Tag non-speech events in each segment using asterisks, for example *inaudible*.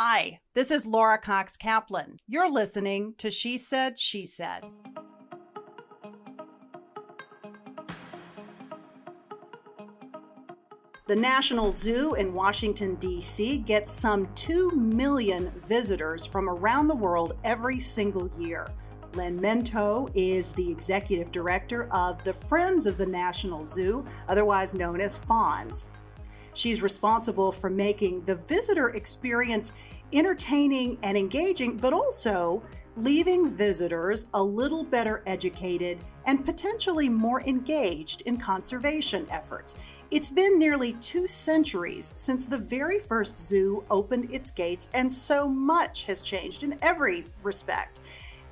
Hi, this is Laura Cox Kaplan. You're listening to She Said, She Said. The National Zoo in Washington, D.C. gets some 2 million visitors from around the world every single year. Lynn Minto is the executive director of the Friends of the National Zoo, otherwise known as FONZ. She's responsible for making the visitor experience entertaining and engaging, but also leaving visitors a little better educated and potentially more engaged in conservation efforts. It's been nearly two centuries since the very first zoo opened its gates, and so much has changed in every respect,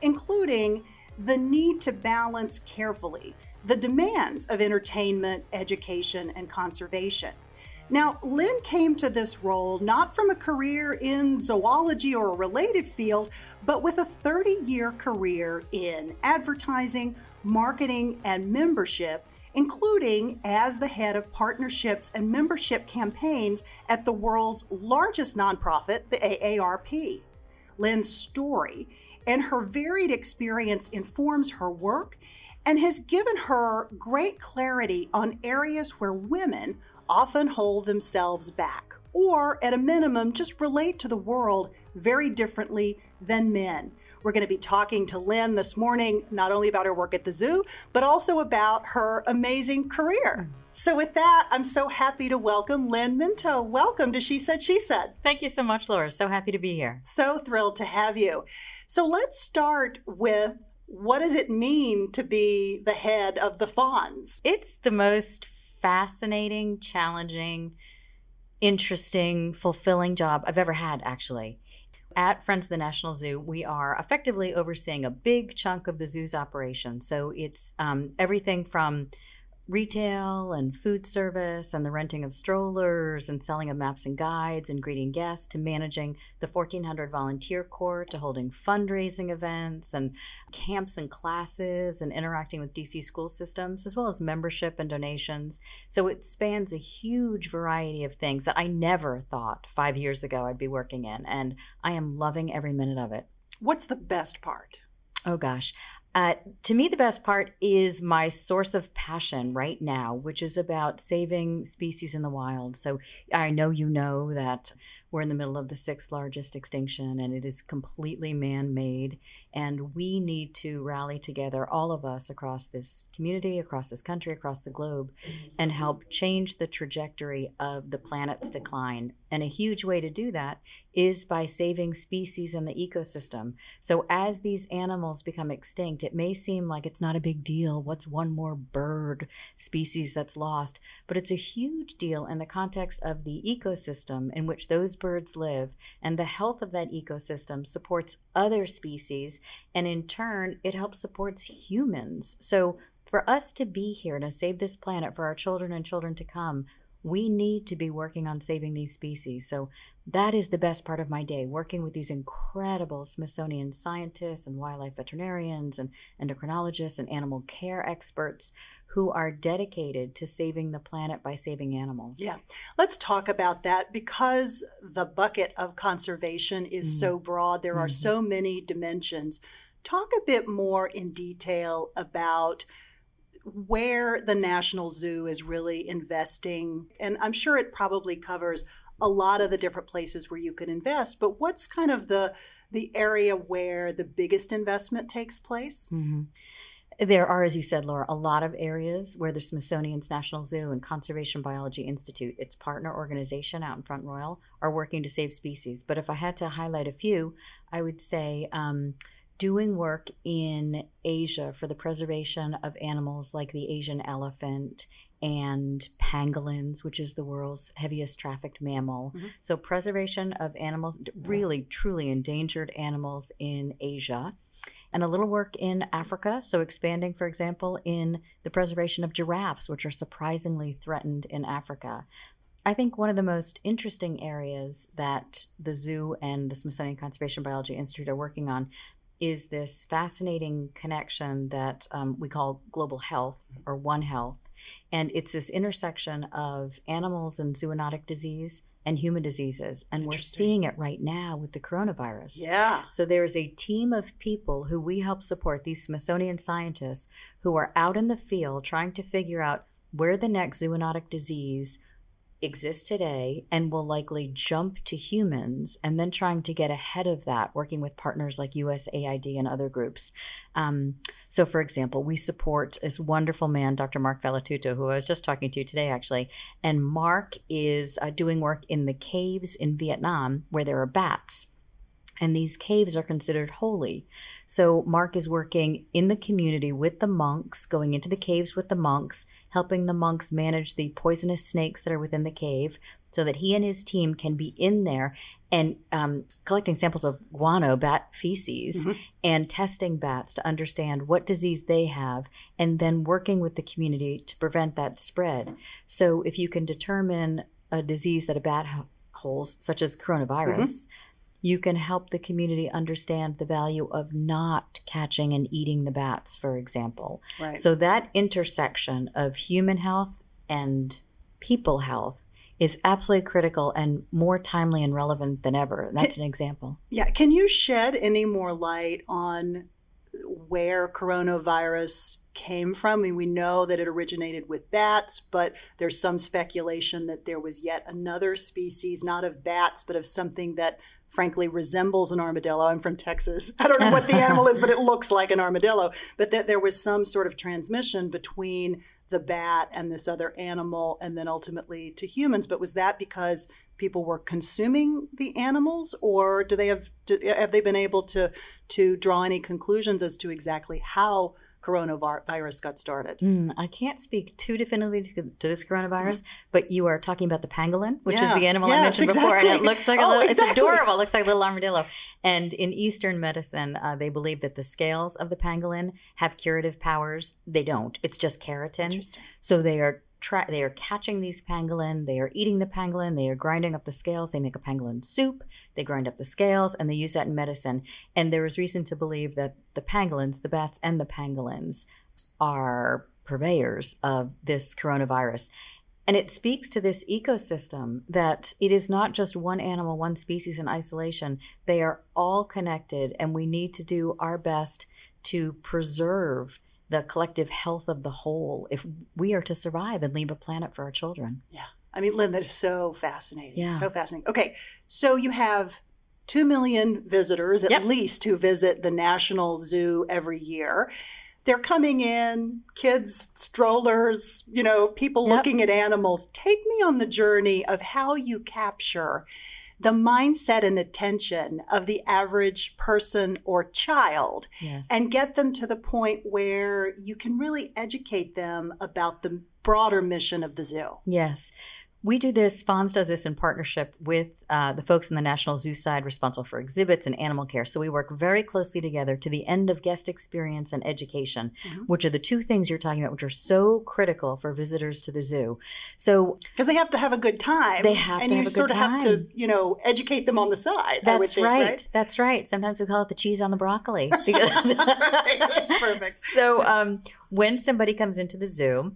including the need to balance carefully the demands of entertainment, education, and conservation. Now, Lynn came to this role not from a career in zoology or a related field, but with a 30 year career in advertising, marketing, and membership, including as the head of partnerships and membership campaigns at the world's largest nonprofit, the AARP. Lynn's story and her varied experience informs her work and has given her great clarity on areas where women often hold themselves back, or at a minimum, just relate to the world very differently than men. We're going to be talking to Lynn this morning, not only about her work at the zoo, but also about her amazing career. So, with that, I'm so happy to welcome Lynn Minto. Welcome to She Said, She Said. Thank you so much, Laura. So happy to be here. So thrilled to have you. So, let's start with what does it mean to be the head of the FONZ? It's the most fascinating, challenging, interesting, fulfilling job I've ever had, actually. At Friends of the National Zoo, we are effectively overseeing a big chunk of the zoo's operation. So it's um, everything from retail and food service and the renting of strollers and selling of maps and guides and greeting guests to managing the 1400 volunteer corps to holding fundraising events and camps and classes and interacting with DC school systems as well as membership and donations. So it spans a huge variety of things that I never thought 5 years ago I'd be working in and I am loving every minute of it. What's the best part? Oh gosh. Uh, to me, the best part is my source of passion right now, which is about saving species in the wild. So I know you know that we're in the middle of the sixth largest extinction and it is completely man made. And we need to rally together, all of us across this community, across this country, across the globe, and help change the trajectory of the planet's decline. And a huge way to do that is by saving species in the ecosystem. So as these animals become extinct, it may seem like it's not a big deal. What's one more bird species that's lost? But it's a huge deal in the context of the ecosystem in which those birds live, and the health of that ecosystem supports other species, and in turn, it helps supports humans. So for us to be here to save this planet for our children and children to come, we need to be working on saving these species. So that is the best part of my day, working with these incredible Smithsonian scientists and wildlife veterinarians and endocrinologists and animal care experts who are dedicated to saving the planet by saving animals. Yeah. Let's talk about that because the bucket of conservation is mm. so broad. There are mm-hmm. so many dimensions. Talk a bit more in detail about where the National Zoo is really investing. And I'm sure it probably covers a lot of the different places where you could invest, but what's kind of the the area where the biggest investment takes place? Mm-hmm. There are, as you said, Laura, a lot of areas where the Smithsonian's National Zoo and Conservation Biology Institute, its partner organization out in Front Royal, are working to save species. But if I had to highlight a few, I would say um, doing work in Asia for the preservation of animals like the Asian elephant and pangolins, which is the world's heaviest trafficked mammal. Mm-hmm. So, preservation of animals, really truly endangered animals in Asia and a little work in Africa. So, expanding, for example, in the preservation of giraffes, which are surprisingly threatened in Africa. I think one of the most interesting areas that the zoo and the Smithsonian Conservation Biology Institute are working on is this fascinating connection that um, we call global health or One Health. And it's this intersection of animals and zoonotic disease and human diseases. And we're seeing it right now with the coronavirus. Yeah. So there's a team of people who we help support, these Smithsonian scientists who are out in the field trying to figure out where the next zoonotic disease exists today and will likely jump to humans and then trying to get ahead of that working with partners like usaid and other groups. Um, so for example we support this wonderful man dr mark Valitutto, who i was just talking to today actually. And mark is uh, doing work in the caves in vietnam where there are bats and these caves are considered holy. So Mark is working in the community with the monks, going into the caves with the monks, helping the monks manage the poisonous snakes that are within the cave, so that he and his team can be in there and um, collecting samples of guano, bat feces, mm-hmm. and testing bats to understand what disease they have, and then working with the community to prevent that spread. So if you can determine a disease that a bat holds, such as coronavirus, mm-hmm you can help the community understand the value of not catching and eating the bats, for example. Right. So that intersection of human health and people health is absolutely critical and more timely and relevant than ever. That's an example. Yeah. Can you shed any more light on where coronavirus came from. I mean, we know that it originated with bats, but there's some speculation that there was yet another species, not of bats, but of something that frankly resembles an armadillo. I'm from Texas. *laughs* I don't know what the animal is, but it looks like an armadillo. But that there was some sort of transmission between the bat and this other animal and then ultimately to humans. But was that because people were consuming the animals or do they have do, have they been able to to draw any conclusions as to exactly how coronavirus got started. Mm, I can't speak too definitively to, to this coronavirus, mm-hmm. but you are talking about the pangolin, which yeah. is the animal yes, I mentioned exactly. before, and it looks like oh, a little, exactly. it's adorable. It looks like a little armadillo. And in Eastern medicine, uh, they believe that the scales of the pangolin have curative powers. They don't. It's just keratin. So they are tra- they are catching these pangolin, they are eating the pangolin, they are grinding up the scales, they make a pangolin soup, they grind up the scales, and they use that in medicine. And there is reason to believe that the pangolins, the bats and the pangolins, are purveyors of this coronavirus. And it speaks to this ecosystem that it is not just one animal, one species in isolation. They are all connected, and we need to do our best to preserve the collective health of the whole if we are to survive and leave a planet for our children. Yeah. I mean, Lynn, that is so fascinating. Yeah. So fascinating. Okay. So you have 2 million visitors at yep. least who visit the National Zoo every year. They're coming in, kids, strollers, you know, people yep. looking at animals. Take me on the journey of how you capture the mindset and attention of the average person or child yes. and get them to the point where you can really educate them about the broader mission of the zoo. Yes we do this, FONZ does this in partnership with uh, the folks in the National Zoo side responsible for exhibits and animal care. So we work very closely together to the end of guest experience and education, mm-hmm. which are the two things you're talking about, which are so critical for visitors to the zoo. So because they have to have a good time, they have and to have a good time. sort of time. have to, you know, educate them on the side. That's think, right. right. That's right. Sometimes we call it the cheese on the broccoli. *laughs* Because That's perfect. *laughs* So um, when somebody comes into the zoo,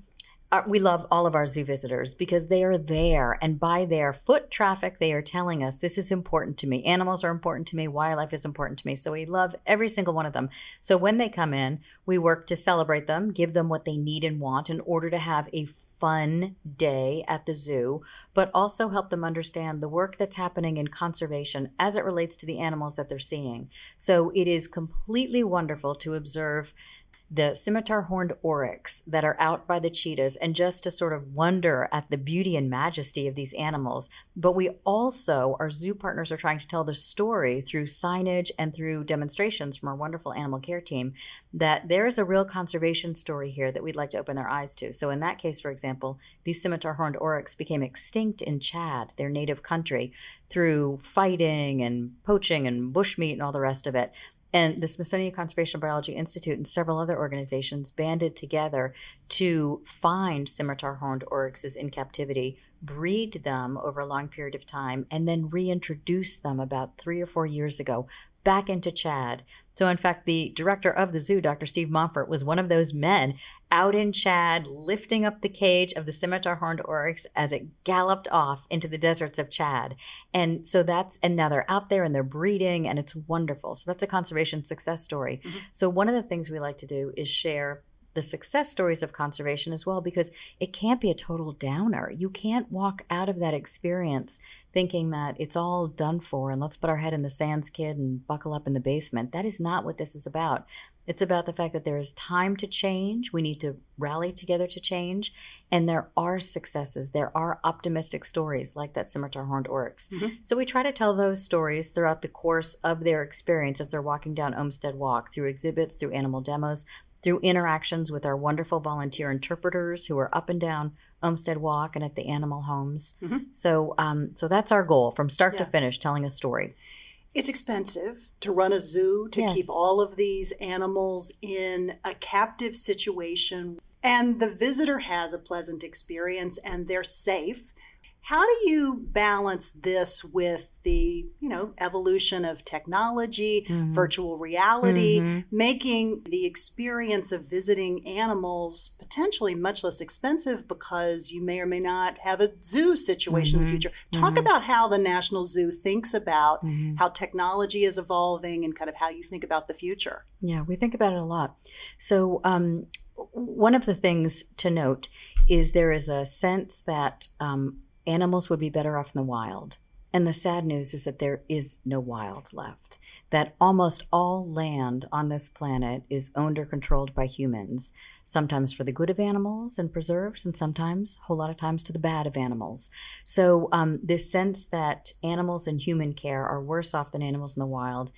we love all of our zoo visitors because they are there and by their foot traffic they are telling us this is important to me. Animals are important to me. Wildlife is important to me. So we love every single one of them. So when they come in we work to celebrate them give them what they need and want in order to have a fun day at the zoo but also help them understand the work that's happening in conservation as it relates to the animals that they're seeing. So it is completely wonderful to observe the scimitar horned oryx that are out by the cheetahs and just to sort of wonder at the beauty and majesty of these animals. But we also, our zoo partners are trying to tell the story through signage and through demonstrations from our wonderful animal care team that there is a real conservation story here that we'd like to open their eyes to. So, in that case, for example, these scimitar horned oryx became extinct in Chad, their native country, through fighting and poaching and bushmeat and all the rest of it. And the Smithsonian Conservation Biology Institute and several other organizations banded together to find scimitar horned oryxes in captivity, breed them over a long period of time, and then reintroduce them about three or four years ago back into Chad. So, in fact, the director of the zoo, Dr. Steve Monfort, was one of those men out in Chad lifting up the cage of the scimitar horned oryx as it galloped off into the deserts of Chad. And so that's, and now they're out there and they're breeding and it's wonderful. So that's a conservation success story. Mm-hmm. So, one of the things we like to do is share the success stories of conservation as well because it can't be a total downer. You can't walk out of that experience thinking that it's all done for and let's put our head in the sands, kid, and buckle up in the basement. That is not what this is about. It's about the fact that there is time to change. We need to rally together to change. And there are successes. There are optimistic stories like that scimitar horned oryx. Mm-hmm. So we try to tell those stories throughout the course of their experience as they're walking down Olmsted Walk through exhibits, through animal demos, through interactions with our wonderful volunteer interpreters who are up and down Olmsted Walk and at the animal homes. Mm-hmm. So, um, so that's our goal from start yeah. to finish, telling a story. It's expensive to run a zoo to yes. keep all of these animals in a captive situation. And the visitor has a pleasant experience and they're safe. How do you balance this with the, you know, evolution of technology, mm-hmm. virtual reality, mm-hmm. making the experience of visiting animals potentially much less expensive because you may or may not have a zoo situation mm-hmm. in the mm-hmm. future? Talk mm-hmm. about how the National Zoo thinks about mm-hmm. how technology is evolving and kind of how you think about the future. Yeah, we think about it a lot. So, um, one of the things to note is there is a sense that um, animals would be better off in the wild. And the sad news is that there is no wild left. That almost all land on this planet is owned or controlled by humans, sometimes for the good of animals and preserves, and sometimes, a whole lot of times, to the bad of animals. So, um, this sense that animals in human care are worse off than animals in the wild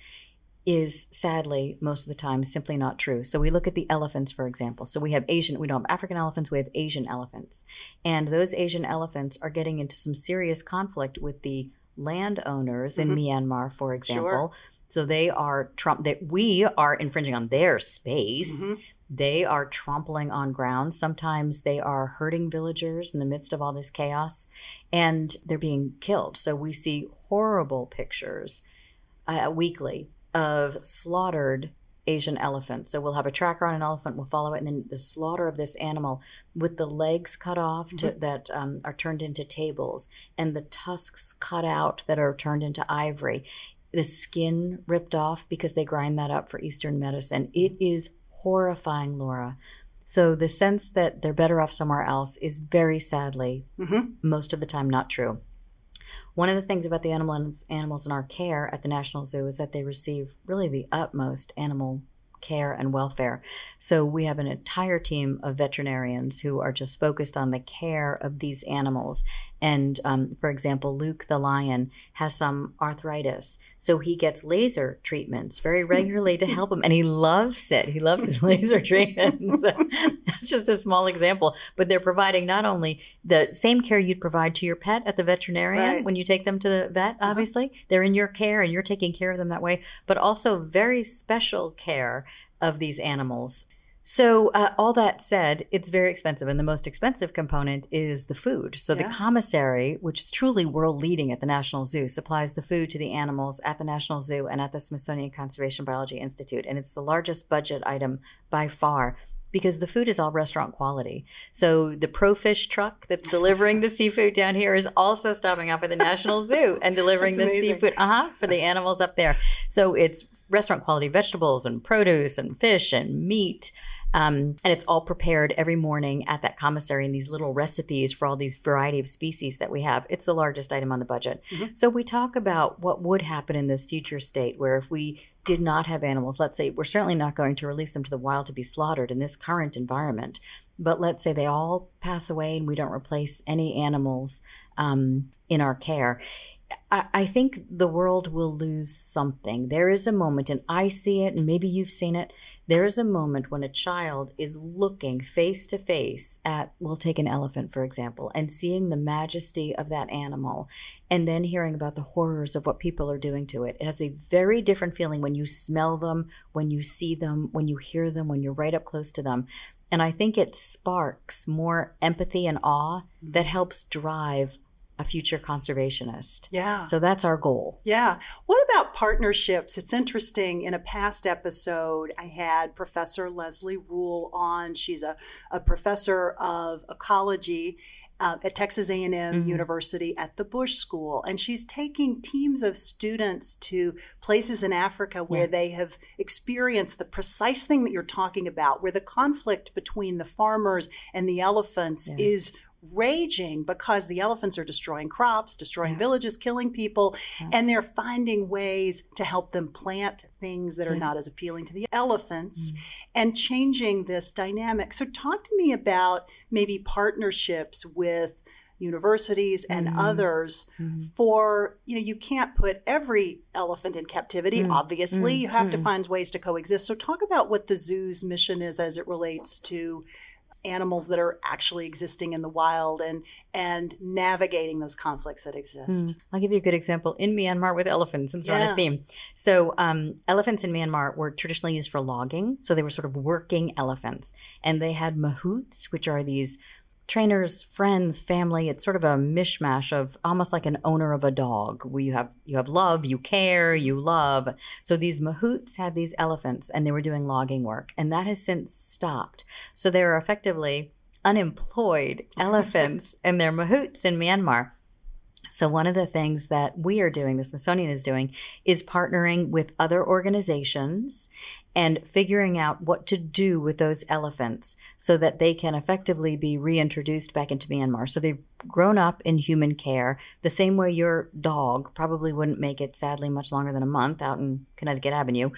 is sadly most of the time simply not true. So we look at the elephants, for example. So we have Asian, we don't have African elephants, we have Asian elephants. And those Asian elephants are getting into some serious conflict with the landowners mm-hmm. in Myanmar, for example. Sure. So they are Trump that we are infringing on their space. Mm-hmm. They are trampling on ground. Sometimes they are hurting villagers in the midst of all this chaos and they're being killed. So we see horrible pictures uh, weekly of slaughtered Asian elephants. So we'll have a tracker on an elephant, we'll follow it, and then the slaughter of this animal with the legs cut off to, mm-hmm. that um, are turned into tables, and the tusks cut out that are turned into ivory, the skin ripped off because they grind that up for Eastern medicine. It is horrifying, Laura. So the sense that they're better off somewhere else is very sadly, mm-hmm. most of the time, not true. One of the things about the animals animals in our care at the National Zoo is that they receive really the utmost animal care and welfare. So we have an entire team of veterinarians who are just focused on the care of these animals. And um, for example, Luke the lion has some arthritis, so he gets laser treatments very regularly to help him, and he loves it. He loves his *laughs* laser treatments. *laughs* That's just a small example, but they're providing not only the same care you'd provide to your pet at the veterinarian right. when you take them to the vet. Uh-huh. Obviously, uh-huh. they're in your care, and you're taking care of them that way, but also very special care of these animals. So, uh, all that said, it's very expensive. And the most expensive component is the food. So, yeah. the commissary, which is truly world leading at the National Zoo, supplies the food to the animals at the National Zoo and at the Smithsonian Conservation Biology Institute. And it's the largest budget item by far because the food is all restaurant quality. So the ProFish truck that's delivering the *laughs* seafood down here is also stopping off at the National *laughs* Zoo and delivering the seafood uh-huh, for the animals up there. So it's restaurant quality vegetables and produce and fish and meat. Um, and it's all prepared every morning at that commissary in these little recipes for all these variety of species that we have. It's the largest item on the budget. Mm-hmm. So we talk about what would happen in this future state where if we did not have animals, let's say we're certainly not going to release them to the wild to be slaughtered in this current environment, but let's say they all pass away and we don't replace any animals um, in our care. I, think the world will lose something. There is a moment, and I see it, and maybe you've seen it. There is a moment when a child is looking face to face at, we'll take an elephant, for example, and seeing the majesty of that animal, and then hearing about the horrors of what people are doing to it. It has a very different feeling when you smell them, when you see them, when you hear them, when you're right up close to them. And I think it sparks more empathy and awe Mm-hmm. that helps drive a future conservationist. Yeah. So that's our goal. Yeah. What about partnerships? It's interesting. In a past episode, I had Professor Leslie Ruyle on. She's a, a professor of ecology uh, at Texas A&M Mhm. University at the Bush School, and she's taking teams of students to places in Africa where Yeah. they have experienced the precise thing that you're talking about, where the conflict between the farmers and the elephants Yes. is raging because the elephants are destroying crops, destroying Yeah. villages, killing people, Yeah. and they're finding ways to help them plant things that are Yeah. not as appealing to the elephants Mm. and changing this dynamic. So, talk to me about maybe partnerships with universities and Mhm. others Mhm. for you know you can't put every elephant in captivity Mm. obviously Mm. you have to Mm. find ways to coexist so talk about what the zoo's mission is as it relates to animals that are actually existing in the wild and and navigating those conflicts that exist Mm. I'll give you a good example in Myanmar with elephants, since we're on a theme. So, um, elephants in Myanmar were traditionally used for logging, so they were sort of working elephants, and they had mahouts, which are these trainers, friends, family. It's sort of a mishmash of almost like an owner of a dog, where you have you have love, you care, you love. So these mahouts had these elephants, and they were doing logging work, and that has since stopped. So they are effectively unemployed *laughs* elephants and their mahouts in Myanmar. So, one of the things that we are doing, the Smithsonian is doing, is partnering with other organizations and figuring out what to do with those elephants so that they can effectively be reintroduced back into Myanmar. So, they've grown up in human care the same way your dog probably wouldn't make it, sadly, much longer than a month out in Connecticut Avenue.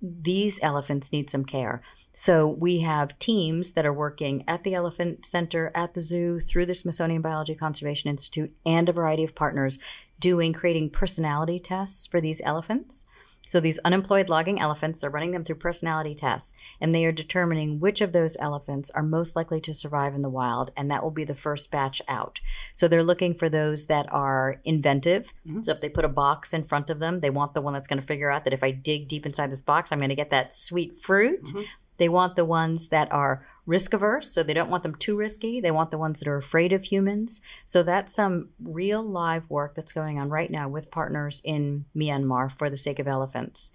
These elephants need some care. So we have teams that are working at the Elephant Center, at the zoo, through the Smithsonian Biology Conservation Institute, and a variety of partners doing creating personality tests for these elephants. So these unemployed logging elephants, they're running them through personality tests, and they are determining which of those elephants are most likely to survive in the wild, and that will be the first batch out. So they're looking for those that are inventive. Mhm. So if they put a box in front of them, they want the one that's going to figure out that if I dig deep inside this box, I'm going to get that sweet fruit. Mhm. They want the ones that are risk averse, so they don't want them too risky. They want the ones that are afraid of humans. So that's some real live work that's going on right now with partners in Myanmar for the sake of elephants.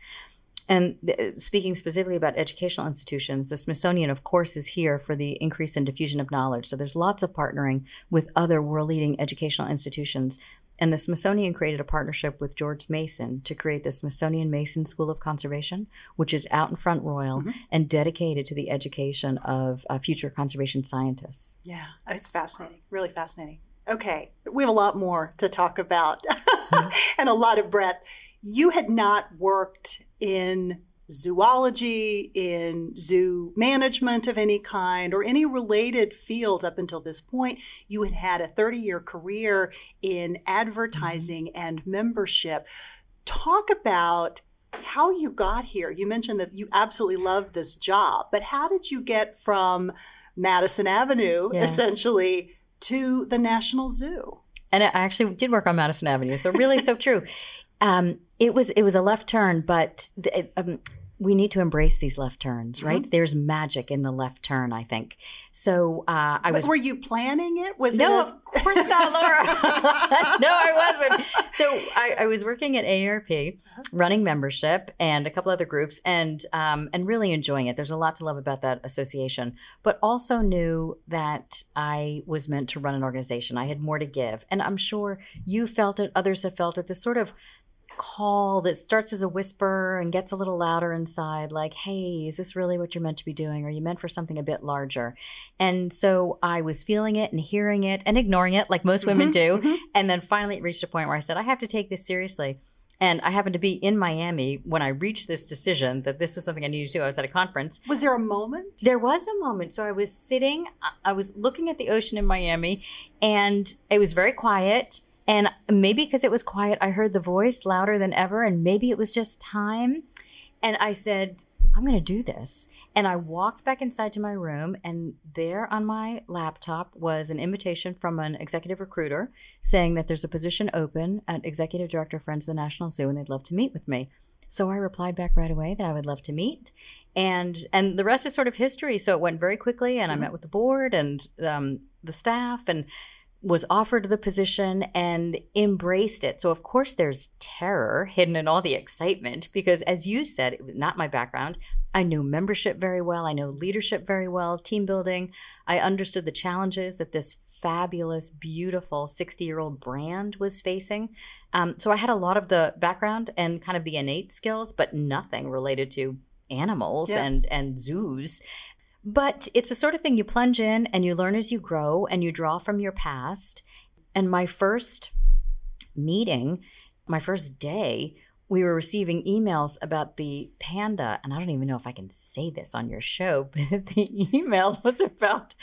And th- speaking specifically about educational institutions, the Smithsonian, of course, is here for the increase in diffusion of knowledge. So there's lots of partnering with other world leading educational institutions. And the Smithsonian created a partnership with George Mason to create the Smithsonian Mason School of Conservation, which is out in Front Royal Mhm. and dedicated to the education of uh, future conservation scientists. Yeah, it's fascinating, really fascinating. Okay, we have a lot more to talk about *laughs* and a lot of breadth. You had not worked in zoology, in zoo management of any kind, or any related fields up until this point. You had had a 30 year career in advertising and membership. Talk about how you got here. You mentioned that you absolutely love this job, but how did you get from Madison Avenue, Yes. essentially, to the National Zoo? and I actually did work on Madison Avenue, so really so true. *laughs* Um, it was it was a left turn, but the, um, we need to embrace these left turns, right? There's magic in the left turn, I think. So uh, I But was were you planning it? Was no, it? of course not, Laura. *laughs* no, I wasn't. So I, I was working at AARP, running membership and a couple other groups, and um, and really enjoying it. There's a lot to love about that association, but also knew that I was meant to run an organization. I had more to give, and I'm sure you felt it. Others have felt it. This sort of call that starts as a whisper and gets a little louder inside like hey is this really what you're meant to be doing are you meant for something a bit larger and so i was feeling it and hearing it and ignoring it like most women Mhm, do mhm. and then finally it reached a point where i said i have to take this seriously and i happened to be in miami when i reached this decision that this was something i needed to do i was at a conference Was there a moment? there was a moment. So I was sitting, I was looking at the ocean in Miami, and it was very quiet. And maybe because it was quiet, I heard the voice louder than ever. And maybe it was just time. And I said, I'm going to do this. And I walked back inside to my room, and there on my laptop was an invitation from an executive recruiter saying that there's a position open at Executive Director Friends of the National Zoo, and they'd love to meet with me. So I replied back right away that I would love to meet. And and the rest is sort of history. So it went very quickly, and mm-hmm. I met with the board and um, the staff, and was offered the position and embraced it. So, of course, there's terror hidden in all the excitement because, as you said, it was not my background. I knew membership very well, I know leadership very well, team building. I understood the challenges that this fabulous, beautiful 60 year old brand was facing. Um, so, I had a lot of the background and kind of the innate skills, but nothing related to animals yeah. and and zoos but it's the sort of thing you plunge in and you learn as you grow and you draw from your past. And my first meeting, my first day, we were receiving emails about the panda. And I don't even know if I can say this on your show, *laughs* but the email was about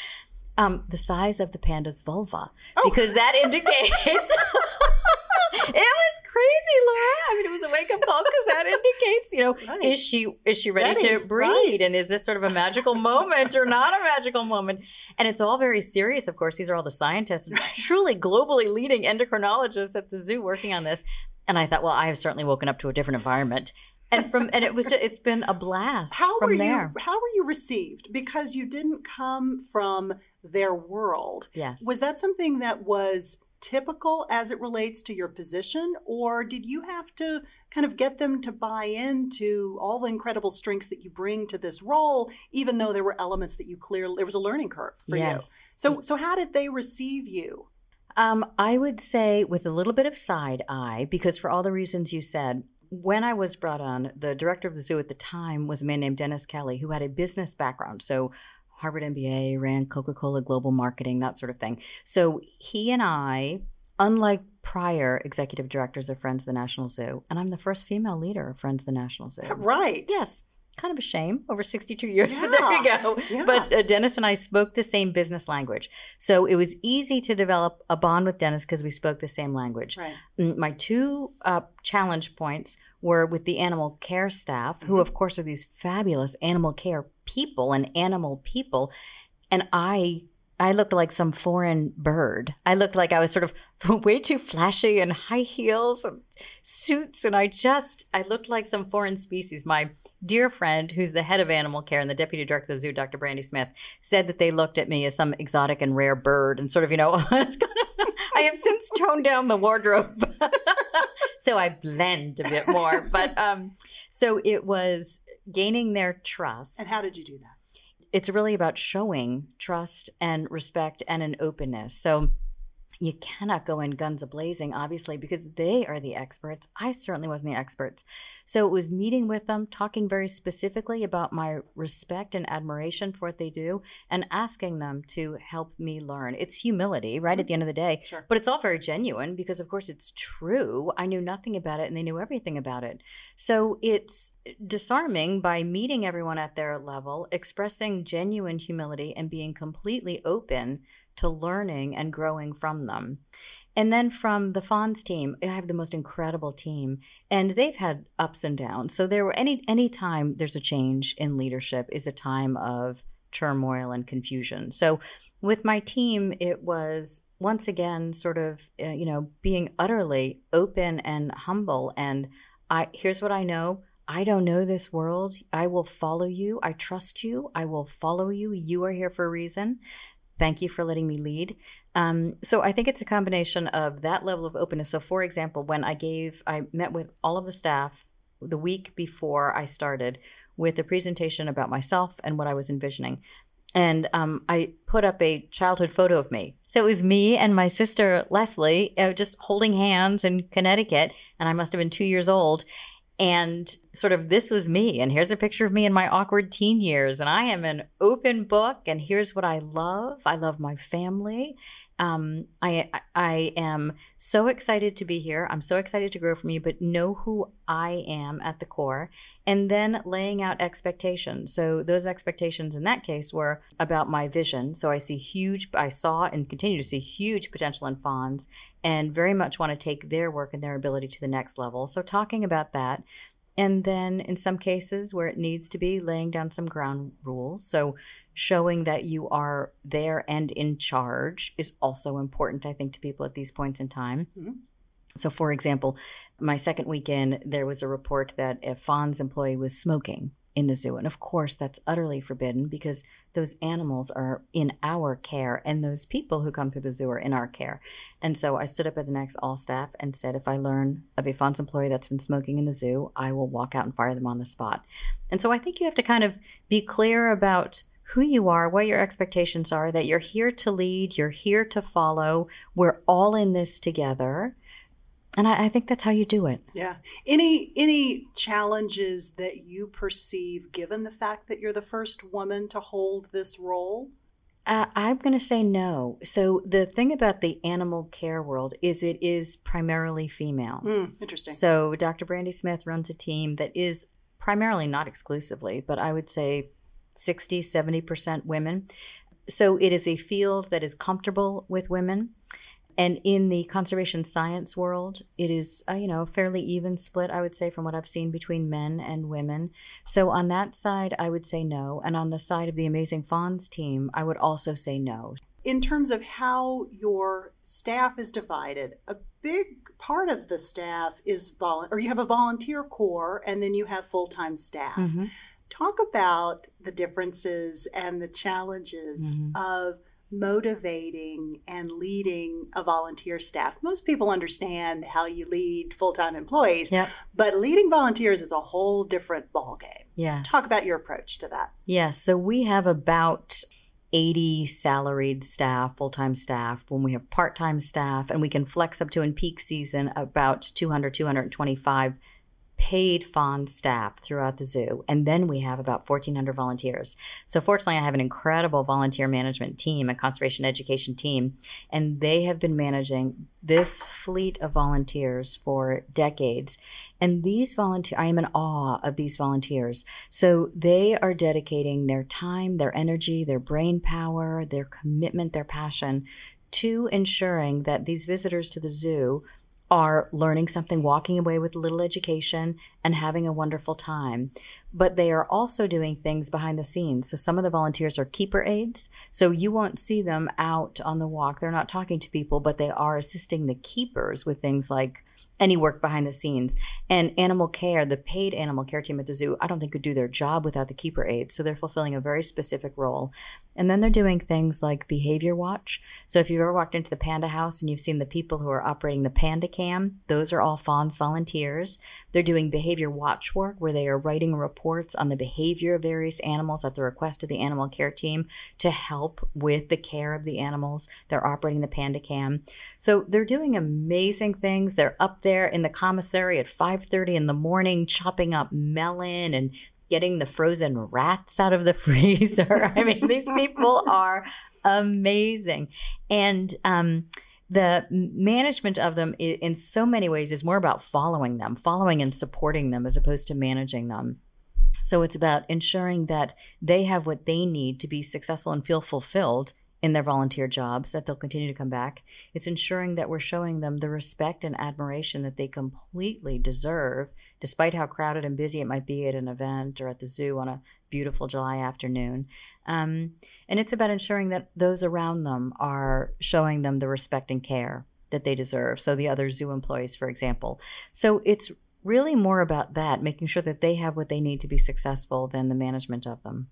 um, the size of the panda's vulva oh. because that *laughs* indicates. *laughs* it was crazy, Laura. I mean, it was a wake up call because that indicates, you know, right. is she is she ready, ready. to breed, right. and is this sort of a magical moment or not a magical moment? And it's all very serious. Of course, these are all the scientists, truly globally leading endocrinologists at the zoo working on this. And I thought, well, I have certainly woken up to a different environment and from and it was just, it's been a blast how were there. you how were you received because you didn't come from their world yes was that something that was typical as it relates to your position, or did you have to kind of get them to buy into all the incredible strengths that you bring to this role, even though there were elements that you clearly there was a learning curve for yes. you? So, so how did they receive you? Um, I would say with a little bit of side eye, because for all the reasons you said, when I was brought on, the director of the zoo at the time was a man named Dennis Kelly, who had a business background. So Harvard MBA, ran Coca Cola Global Marketing, that sort of thing. So he and I, unlike prior executive directors of Friends of the National Zoo, and I'm the first female leader of Friends of the National Zoo. *laughs* Right. Yes. Kind of a shame over 62 years, yeah. but there you go. Yeah. But uh, Dennis and I spoke the same business language. So it was easy to develop a bond with Dennis because we spoke the same language. Right. Mm, my two uh, challenge points were with the animal care staff, who, mm-hmm. of course, are these fabulous animal care people and animal people. And I I looked like some foreign bird. I looked like I was sort of *laughs* way too flashy and high heels and suits. And I just, I looked like some foreign species. My dear friend, who's the head of animal care and the deputy director of the zoo, Dr. Brandie Smith, said that they looked at me as some exotic and rare bird and sort of, you know, *laughs* I have since toned down the wardrobe. *laughs* so I blend a bit more. But um, so it was gaining their trust. And how did you do that? It's really about showing trust and respect and an openness. So you cannot go in guns a blazing, obviously, because they are the experts. I certainly wasn't the expert. So it was meeting with them, talking very specifically about my respect and admiration for what they do, and asking them to help me learn. It's humility, right, at mm-hmm. the end of the day. Sure. But it's all very genuine because, of course, it's true. I knew nothing about it, and they knew everything about it. So it's disarming by meeting everyone at their level, expressing genuine humility, and being completely open to learning and growing from them. And then from the FONZ team, I have the most incredible team, and they've had ups and downs. So there were any any time there's a change in leadership is a time of turmoil and confusion. So with my team, it was once again sort of uh, you know being utterly open and humble. And I here's what I know. I don't know this world. I will follow you. I trust you. I will follow you. You are here for a reason. Thank you for letting me lead. Um, so I think it's a combination of that level of openness. So, for example, when I gave, I met with all of the staff the week before I started with a presentation about myself and what I was envisioning. And um, I put up a childhood photo of me. So it was me and my sister Leslie uh, just holding hands in Connecticut. And I must have been two years old and sort of this was me and here's a picture of me in my awkward teen years and i am an open book and here's what i love. I love my family um, I I am so excited to be here. I'm so excited to grow from you, but know who I am at the core, and then laying out expectations. So those expectations in that case were about my vision. So I see huge. I saw and continue to see huge potential in FONZ, and very much want to take their work and their ability to the next level. So talking about that. And then in some cases where it needs to be, laying down some ground rules. So showing that you are there and in charge is also important, I think, to people at these points in time. Mm-hmm. So, for example, my second weekend, there was a report that a FONZ employee was smoking in the zoo. And of course, that's utterly forbidden because those animals are in our care and those people who come through the zoo are in our care. And so I stood up at the next all staff and said, if I learn of a FONZ employee that's been smoking in the zoo, I will walk out and fire them on the spot. And so I think you have to kind of be clear about who you are, what your expectations are, that you're here to lead, you're here to follow. We're all in this together. And I, I, think that's how you do it. Yeah. Any any challenges that you perceive given the fact that you're the first woman to hold this role? Uh, i'm going to say no. So the thing about the animal care world is it is primarily female. Mm, interesting. So dr brandie smith runs a team that is primarily not exclusively but i would say 60 70% women so it is a field that is comfortable with women and in the conservation science world, it is uh, you know a fairly even split, I would say, from what I've seen between men and women. So on that side, I would say no, and on the side of the Amazing FONZ team, I would also say no. In terms of how your staff is divided, a big part of the staff is vol- or you have a volunteer core, and then you have full time staff. Mm-hmm. Talk about the differences and the challenges mm-hmm. of motivating and leading a volunteer staff. Most people understand how you lead full-time employees, yep. but leading volunteers is a whole different ballgame. Yes. Talk about your approach to that. Yes. So we have about 80 salaried staff, full time staff, when we have part time staff, and we can flex up to in peak season about 200, 225 paid FONZ staff throughout the zoo. And then we have about 1,400 volunteers. So, fortunately, I have an incredible volunteer management team, a conservation education team, and they have been managing this fleet of volunteers for decades. And these volunteers, I am in awe of these volunteers. So, they are dedicating their time, their energy, their brain power, their commitment, their passion to ensuring that these visitors to the zoo are learning something, walking away with a little education, and having a wonderful time. But they are also doing things behind the scenes. So some of the volunteers are keeper aides. So you won't see them out on the walk. They're not talking to people, but they are assisting the keepers with things like any work behind the scenes. And animal care, the paid animal care team at the zoo, I don't think could do their job without the keeper aides. So they're fulfilling a very specific role. And then they're doing things like behavior watch. So if you've ever walked into the panda house and you've seen the people who are operating the panda cam, those are all FONZ volunteers. They're doing behavior watch work where they are writing reports on the behavior of various animals at the request of the animal care team to help with the care of the animals. They're operating the panda cam. So they're doing amazing things. They're up there in the commissary at 5:30 in the morning chopping up melon and getting the frozen rats out of the *laughs* freezer. I mean, these *laughs* people are amazing. And um, the management of them in so many ways is more about following them, following and supporting them as opposed to managing them. So it's about ensuring that they have what they need to be successful and feel fulfilled in their volunteer jobs, that they'll continue to come back. It's ensuring that we're showing them the respect and admiration that they completely deserve, despite how crowded and busy it might be at an event or at the zoo on a beautiful July afternoon. Um, and it's about ensuring that those around them are showing them the respect and care that they deserve. So, the other zoo employees, for example. So, it's really more about that, making sure that they have what they need to be successful than the management of them.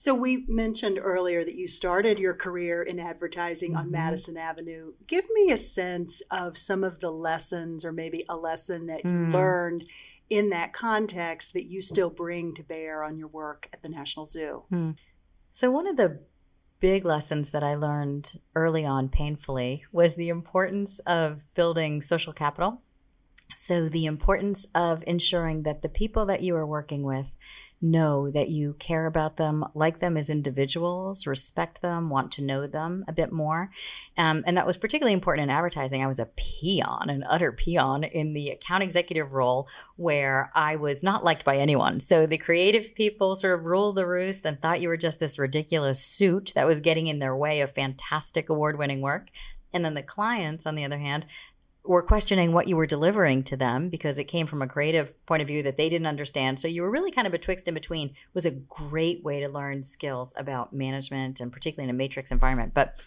So we mentioned earlier that you started your career in advertising mm-hmm. on Madison Avenue. Give me a sense of some of the lessons or maybe a lesson that you mm. learned in that context that you still bring to bear on your work at the National Zoo. Mm. So one of the big lessons that I learned early on painfully was the importance of building social capital. So the importance of ensuring that the people that you are working with know that you care about them, like them as individuals, respect them, want to know them a bit more. Um, and that was particularly important in advertising. I was a peon, an utter peon in the account executive role where I was not liked by anyone. So the creative people sort of ruled the roost and thought you were just this ridiculous suit that was getting in their way of fantastic award winning work. And then the clients, on the other hand, were questioning what you were delivering to them because it came from a creative point of view that they didn't understand. So you were really kind of betwixt and between. It was a great way to learn skills about management and particularly in a matrix environment. But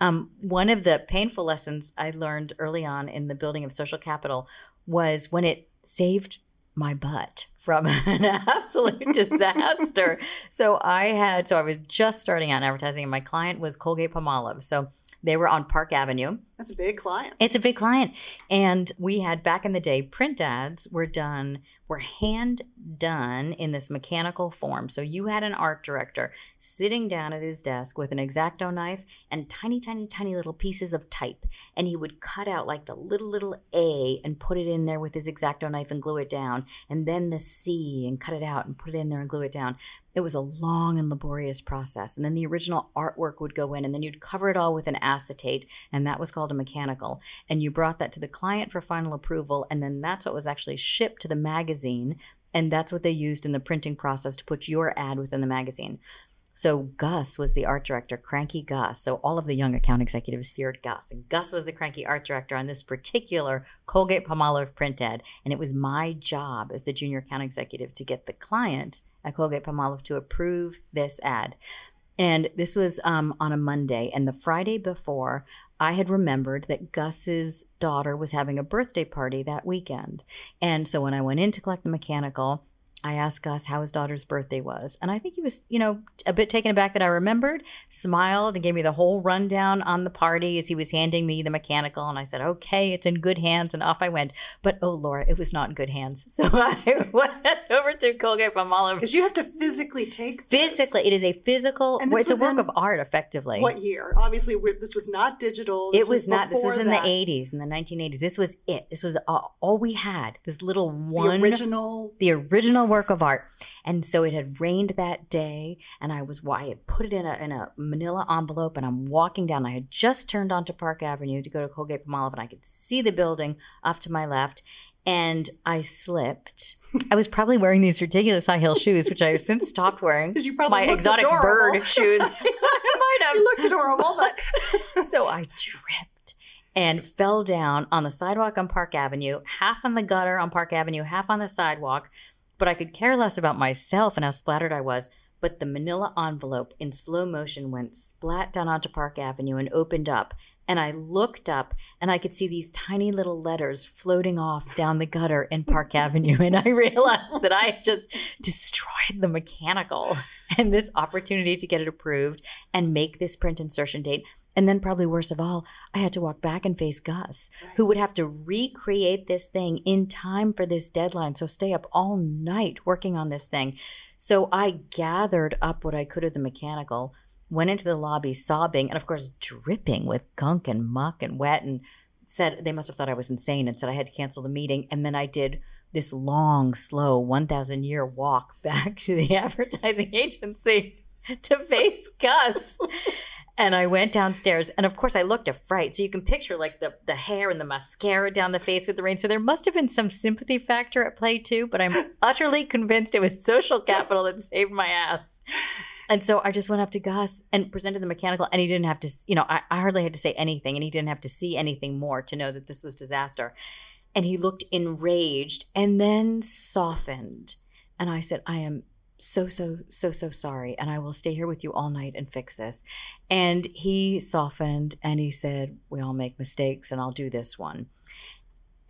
um, one of the painful lessons I learned early on in the building of social capital was when it saved my butt from *laughs* an absolute *laughs* disaster. so I had, so I was just starting out in advertising, and my client was Colgate Palmolive. So they were on Park Avenue. That's a big client. It's a big client. And we had back in the day, print ads were done, were hand done in this mechanical form. So you had an art director sitting down at his desk with an exacto knife and tiny, tiny, tiny little pieces of type. And he would cut out like the little, little A and put it in there with his exacto knife and glue it down. And then the C and cut it out and put it in there and glue it down. It was a long and laborious process. And then the original artwork would go in, and then you'd cover it all with an acetate, and that was called a mechanical. And you brought that to the client for final approval, and then that's what was actually shipped to the magazine. And that's what they used in the printing process to put your ad within the magazine. So Gus was the art director, cranky Gus. So all of the young account executives feared Gus. And Gus was the cranky art director on this particular Colgate Palmolive print ad. And it was my job as the junior account executive to get the client at Colgate Palmolive to approve this ad. And this was um, on a Monday. And the Friday before, I had remembered that Gus's daughter was having a birthday party that weekend. And so when I went in to collect the mechanical, I asked Gus how his daughter's birthday was. And I think he was, you know, a bit taken aback that I remembered, smiled, and gave me the whole rundown on the party as he was handing me the mechanical. And I said, okay, it's in good hands. And off I went. But oh, Laura, it was not in good hands. *laughs* So I went over to Colgate Palmolive. Because you have to physically take this. Physically, it is a physical, it's a work of art, effectively. What year? Obviously, this was not digital. This it was, was not. This was in that. the 80s, in the 1980s. This was it. This was all, all we had. This little one. The original. The original work of art. And so it had rained that day, and I was I had put it in a in a manila envelope, and I'm walking down. I had just turned onto Park Avenue to go to Colgate Palmolive, and I could see the building off to my left, and I slipped. *laughs* I was probably wearing these ridiculous high heel shoes, which I have since stopped wearing. *laughs* Because you probably my exotic adorable. bird *laughs* shoes. I might have. You looked adorable, but so I tripped and fell down on the sidewalk on Park Avenue, half on the gutter on Park Avenue, half on the sidewalk but I could care less about myself and how splattered I was. But the manila envelope in slow motion went splat down onto Park Avenue and opened up. And I looked up and I could see these tiny little letters floating off down the gutter in Park *laughs* Avenue. And I realized that I had just destroyed the mechanical and this opportunity to get it approved and make this print insertion date and then, probably worst of all, I had to walk back and face Gus, who would have to recreate this thing in time for this deadline. So, stay up all night working on this thing. So, I gathered up what I could of the mechanical, went into the lobby sobbing, and of course, dripping with gunk and muck and wet, and said they must have thought I was insane and said I had to cancel the meeting. And then I did this long, slow 1,000 year walk *laughs* back to the *laughs* advertising agency to face Gus. And I went downstairs, and of course, I looked a fright. So you can picture like the, the hair and the mascara down the face with the rain. So there must have been some sympathy factor at play too, but I'm *laughs* utterly convinced it was social capital that saved my ass. And so I just went up to Gus and presented the mechanical, and he didn't have to, you know, I, I hardly had to say anything, and he didn't have to see anything more to know that this was disaster. And he looked enraged and then softened. And I said, I am so, so, so, so sorry. And I will stay here with you all night and fix this. And he softened and he said, We all make mistakes and I'll do this one.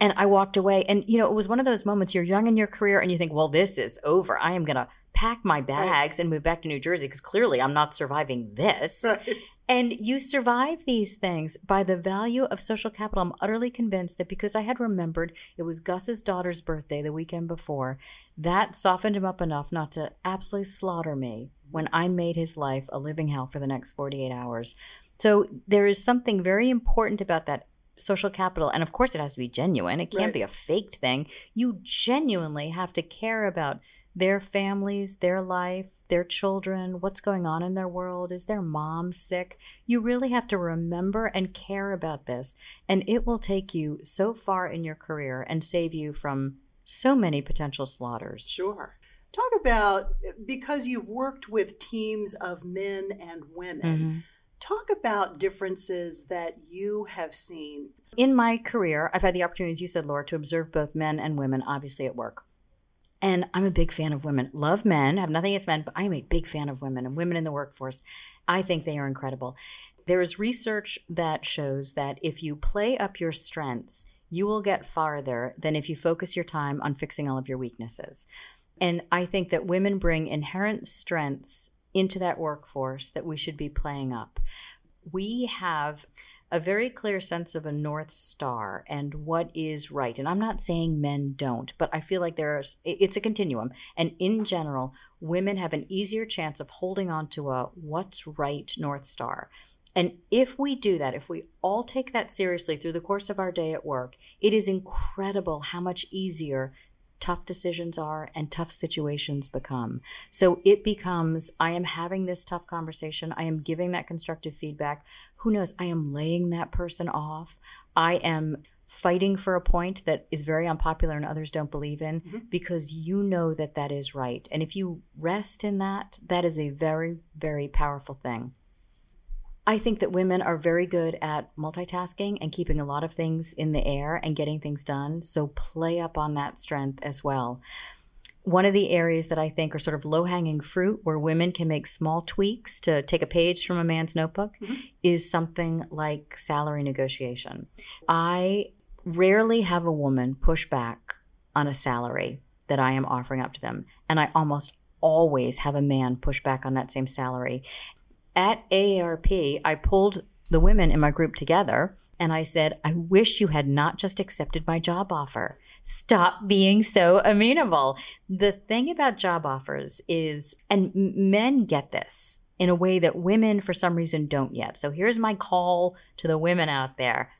And I walked away. And, you know, it was one of those moments you're young in your career and you think, Well, this is over. I am going to pack my bags right. and move back to New Jersey because clearly I'm not surviving this. *laughs* Right. And you survive these things by the value of social capital. I'm utterly convinced that because I had remembered it was Gus's daughter's birthday the weekend before, that softened him up enough not to absolutely slaughter me when I made his life a living hell for the next 48 hours. So there is something very important about that social capital. And of course, it has to be genuine, it can't right. be a faked thing. You genuinely have to care about their families, their life, their children, what's going on in their world, is their mom sick? You really have to remember and care about this, and it will take you so far in your career and save you from so many potential slaughters. Sure. Talk about because you've worked with teams of men and women. Mm-hmm Talk about differences that you have seen. In my career, I've had the opportunity, as you said, Laura, to observe both men and women, obviously at work. And I'm a big fan of women. Love men, have nothing against men, but I'm a big fan of women and women in the workforce. I think they are incredible. There is research that shows that if you play up your strengths, you will get farther than if you focus your time on fixing all of your weaknesses. And I think that women bring inherent strengths into that workforce that we should be playing up. We have a very clear sense of a North Star and what is right. And I'm not saying men don't, but I feel like there's, it's a continuum. And in general, women have an easier chance of holding on to a what's right North Star. And if we do that, if we all take that seriously through the course of our day at work, it is incredible how much easier tough decisions are and tough situations become. So it becomes I am having this tough conversation, I am giving that constructive feedback. Who knows? I am laying that person off. I am fighting for a point that is very unpopular and others don't believe in mm-hmm. because you know that that is right. And if you rest in that, that is a very, very powerful thing. I think that women are very good at multitasking and keeping a lot of things in the air and getting things done. So play up on that strength as well. One of the areas that I think are sort of low hanging fruit where women can make small tweaks to take a page from a man's notebook mm-hmm. is something like salary negotiation. I rarely have a woman push back on a salary that I am offering up to them. And I almost always have a man push back on that same salary at AARP, I pulled the women in my group together and I said, I wish you had not just accepted my job offer. Stop being so amenable. The thing about job offers is, and men get this in a way that women, for some reason, don't yet. So here's my call to the women out there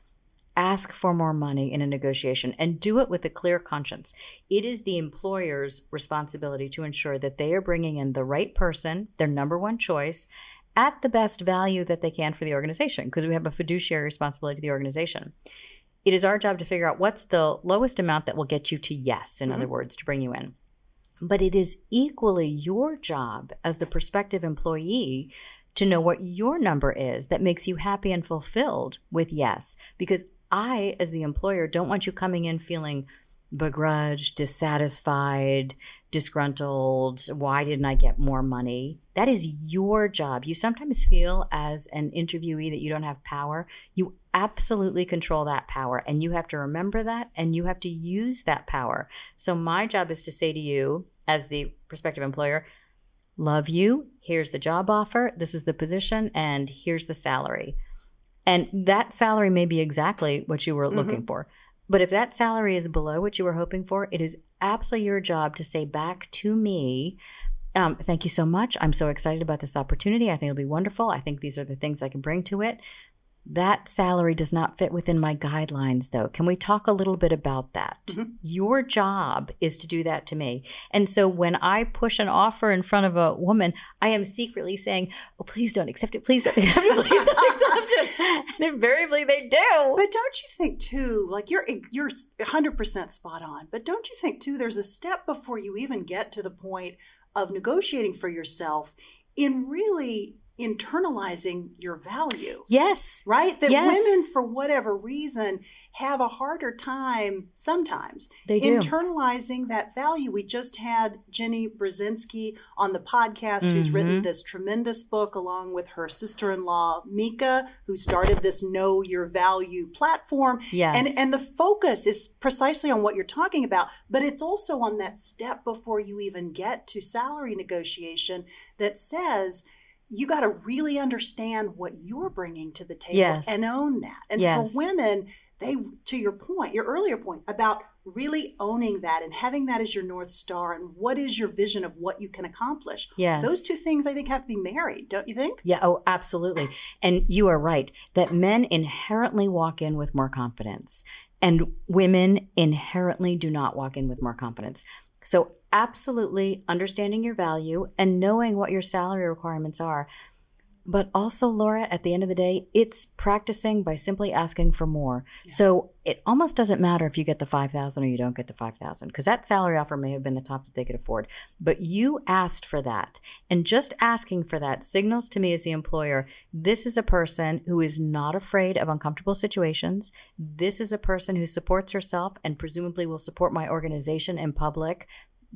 ask for more money in a negotiation and do it with a clear conscience. It is the employer's responsibility to ensure that they are bringing in the right person, their number one choice, at the best value that they can for the organization because we have a fiduciary responsibility to the organization. It is our job to figure out what's the lowest amount that will get you to yes, in mm-hmm. other words, to bring you in. But it is equally your job as the prospective employee to know what your number is that makes you happy and fulfilled with yes. Because I, as the employer, don't want you coming in feeling begrudged, dissatisfied, disgruntled. Why didn't I get more money? That is your job. You sometimes feel as an interviewee that you don't have power. You absolutely control that power, and you have to remember that and you have to use that power. So, my job is to say to you, as the prospective employer, love you. Here's the job offer. This is the position, and here's the salary. And that salary may be exactly what you were mm-hmm. looking for. But if that salary is below what you were hoping for, it is absolutely your job to say back to me, um, thank you so much. I'm so excited about this opportunity. I think it'll be wonderful. I think these are the things I can bring to it. That salary does not fit within my guidelines, though. Can we talk a little bit about that? Mm-hmm. Your job is to do that to me. And so when I push an offer in front of a woman, I am secretly saying, Oh, please don't accept it. Please don't accept it. Please don't *laughs* accept it. And invariably they do. But don't you think, too, like you're, you're 100% spot on, but don't you think, too, there's a step before you even get to the point of negotiating for yourself in really internalizing your value. Yes. Right? That yes. women, for whatever reason, have a harder time sometimes they do. internalizing that value. We just had Jenny Brzezinski on the podcast, mm-hmm. who's written this tremendous book along with her sister in law, Mika, who started this Know Your Value platform. Yes. And, and the focus is precisely on what you're talking about, but it's also on that step before you even get to salary negotiation that says, you got to really understand what you're bringing to the table yes. and own that. And yes. for women, they, to your point, your earlier point about really owning that and having that as your North Star and what is your vision of what you can accomplish. Yes. Those two things I think have to be married, don't you think? Yeah, oh, absolutely. And you are right that men inherently walk in with more confidence and women inherently do not walk in with more confidence. So absolutely understanding your value and knowing what your salary requirements are. But also, Laura, at the end of the day, it's practicing by simply asking for more. Yeah. So it almost doesn't matter if you get the 5000 or you don't get the 5000 because that salary offer may have been the top that they could afford. But you asked for that. And just asking for that signals to me as the employer this is a person who is not afraid of uncomfortable situations. This is a person who supports herself and presumably will support my organization in public.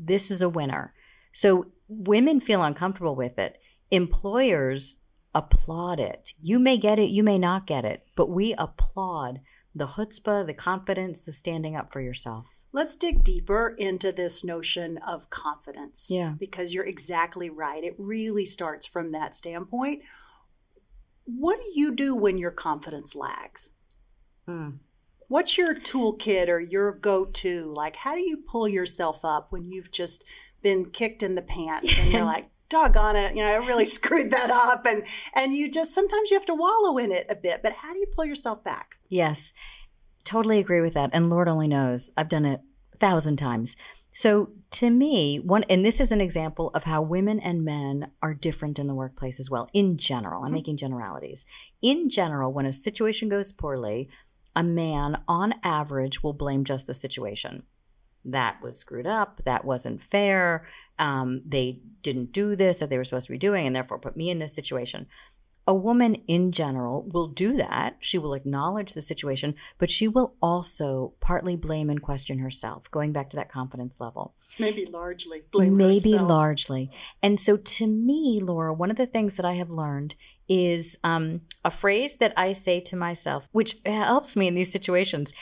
This is a winner. So women feel uncomfortable with it. Employers applaud it. You may get it, you may not get it, but we applaud the chutzpah, the confidence, the standing up for yourself. Let's dig deeper into this notion of confidence. Yeah. Because you're exactly right. It really starts from that standpoint. What do you do when your confidence lags? Hmm. What's your toolkit or your go to? Like, how do you pull yourself up when you've just been kicked in the pants and you're *laughs* like, doggone it, you know, I really *laughs* screwed that up. And and you just sometimes you have to wallow in it a bit. But how do you pull yourself back? Yes. Totally agree with that. And Lord only knows. I've done it a thousand times. So to me, one and this is an example of how women and men are different in the workplace as well. In general, I'm mm-hmm. making generalities. In general, when a situation goes poorly, a man on average will blame just the situation. That was screwed up, that wasn't fair, um, they didn't do this that they were supposed to be doing, and therefore put me in this situation. A woman in general will do that. She will acknowledge the situation, but she will also partly blame and question herself, going back to that confidence level. Maybe largely blame Maybe herself. largely. And so to me, Laura, one of the things that I have learned is um, a phrase that I say to myself, which helps me in these situations.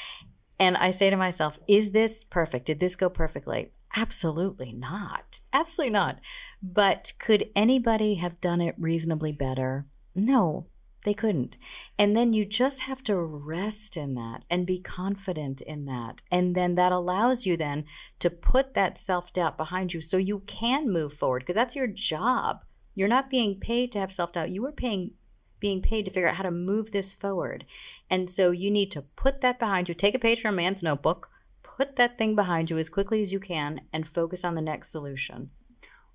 And I say to myself, is this perfect? Did this go perfectly? Absolutely not. Absolutely not. But could anybody have done it reasonably better? No, they couldn't. And then you just have to rest in that and be confident in that. And then that allows you then to put that self doubt behind you so you can move forward because that's your job. You're not being paid to have self doubt. You are paying being paid to figure out how to move this forward. And so you need to put that behind you. Take a page from a man's notebook, put that thing behind you as quickly as you can, and focus on the next solution.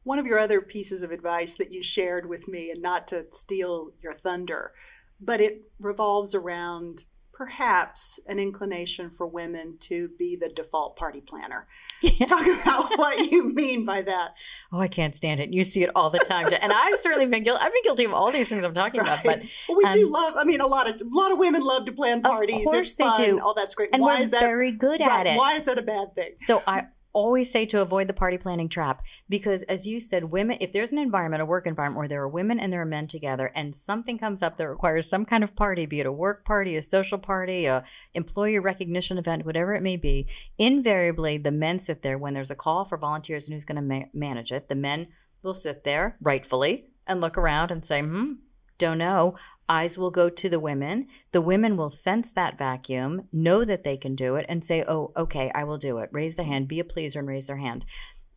One of your other pieces of advice that you shared with me, and not to steal your thunder, but it revolves around perhaps an inclination for women to be the default party planner. Yeah. Talk about *laughs* what you mean by that. Oh, I can't stand it. You see it all the time, and I've certainly been guilty. I've been guilty of all these things I'm talking right. about. But well, we um, do love. I mean, a lot of a lot of women love to plan parties. Of course it's they fun. do. Oh, that's great. And why we're is that very good right, at it? Why is that a bad thing? So I always say to avoid the party planning trap because as you said women if there's an environment a work environment where there are women and there are men together and something comes up that requires some kind of party be it a work party a social party a employee recognition event whatever it may be invariably the men sit there when there's a call for volunteers and who's going to ma- manage it. The men will sit there rightfully and look around and say hmm don't know eyes will go to the women. The women will sense that vacuum, know that they can do it, and say, Oh, okay, I will do it. Raise the hand, be a pleaser, and raise their hand.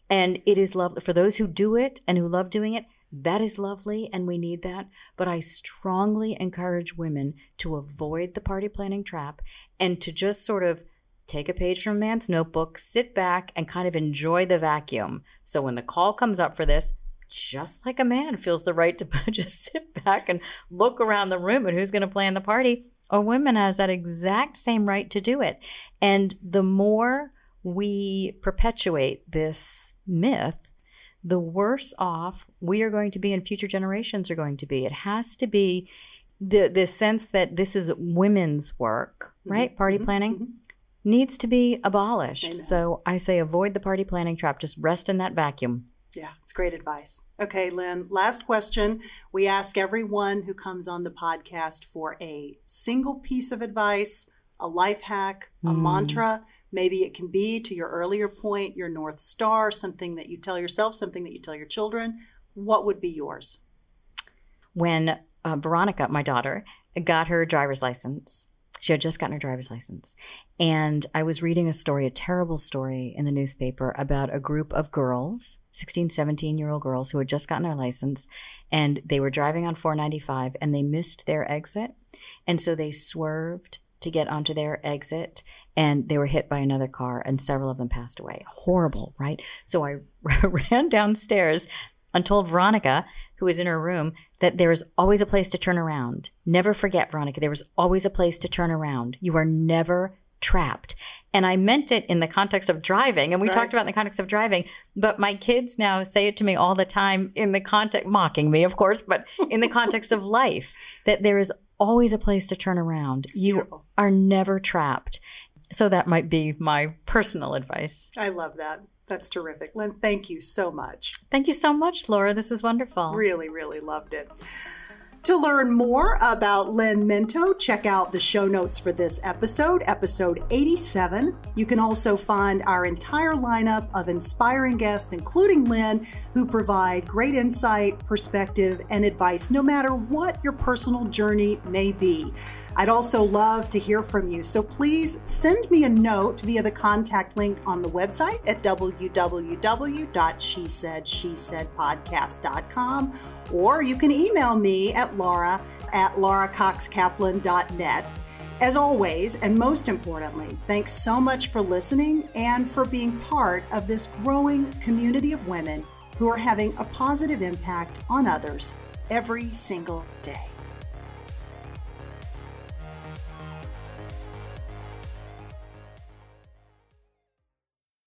And it is lovely for those who do it and who love doing it. That is lovely, and we need that. But I strongly encourage women to avoid the party planning trap and to just sort of take a page from a man's notebook, sit back, and kind of enjoy the vacuum. So when the call comes up for this, just like a man feels the right to *laughs* just sit back and look around the room and who's going to plan the party, a woman has that exact same right to do it. And the more we perpetuate this myth, the worse off we are going to be and future generations are going to be. It has to be the the sense that this is women's work, mm-hmm. right? Mm-hmm. Party planning. Mm-hmm needs to be abolished. So I say avoid the party planning trap. Just rest in that vacuum. Yeah, it's great advice. Okay, Lynn, last question. We ask everyone who comes on the podcast for a single piece of advice, a life hack, a mm. mantra. Maybe it can be, to your earlier point, your North Star, something that you tell yourself, something that you tell your children. What would be yours? When uh, Veronica, my daughter, got her driver's license, she had just gotten her driver's license. And I was reading a story, a terrible story in the newspaper about a group of girls, 16, 17 year old girls who had just gotten their license and they were driving on 495 and they missed their exit. And so they swerved to get onto their exit and they were hit by another car and several of them passed away. Horrible, right? So I *laughs* ran downstairs and told Veronica, who was in her room, that there is always a place to turn around. Never forget, Veronica, there is always a place to turn around. You are never trapped. And I meant it in the context of driving. And we right. talked about in the context of driving. But my kids now say it to me all the time in the context, mocking me, of course, but in the context of life, that there is always a place to turn around. It's you beautiful. are never trapped. So that might be my personal advice. I love that. That's terrific. Lynn, thank you so much. Thank you so much, Laura. This is wonderful. Really, really loved it. To learn more about Lynn Minto, check out the show notes for this episode, episode 87. You can also find our entire lineup of inspiring guests, including Lynn, who provide great insight, perspective, and advice no matter what your personal journey may be. I'd also love to hear from you, so please send me a note via the contact link on the website at www.shesaidshesaidpodcast.com, or you can email me at laura at lauracoxkaplan.net. As always, and most importantly, thanks so much for listening and for being part of this growing community of women who are having a positive impact on others every single day.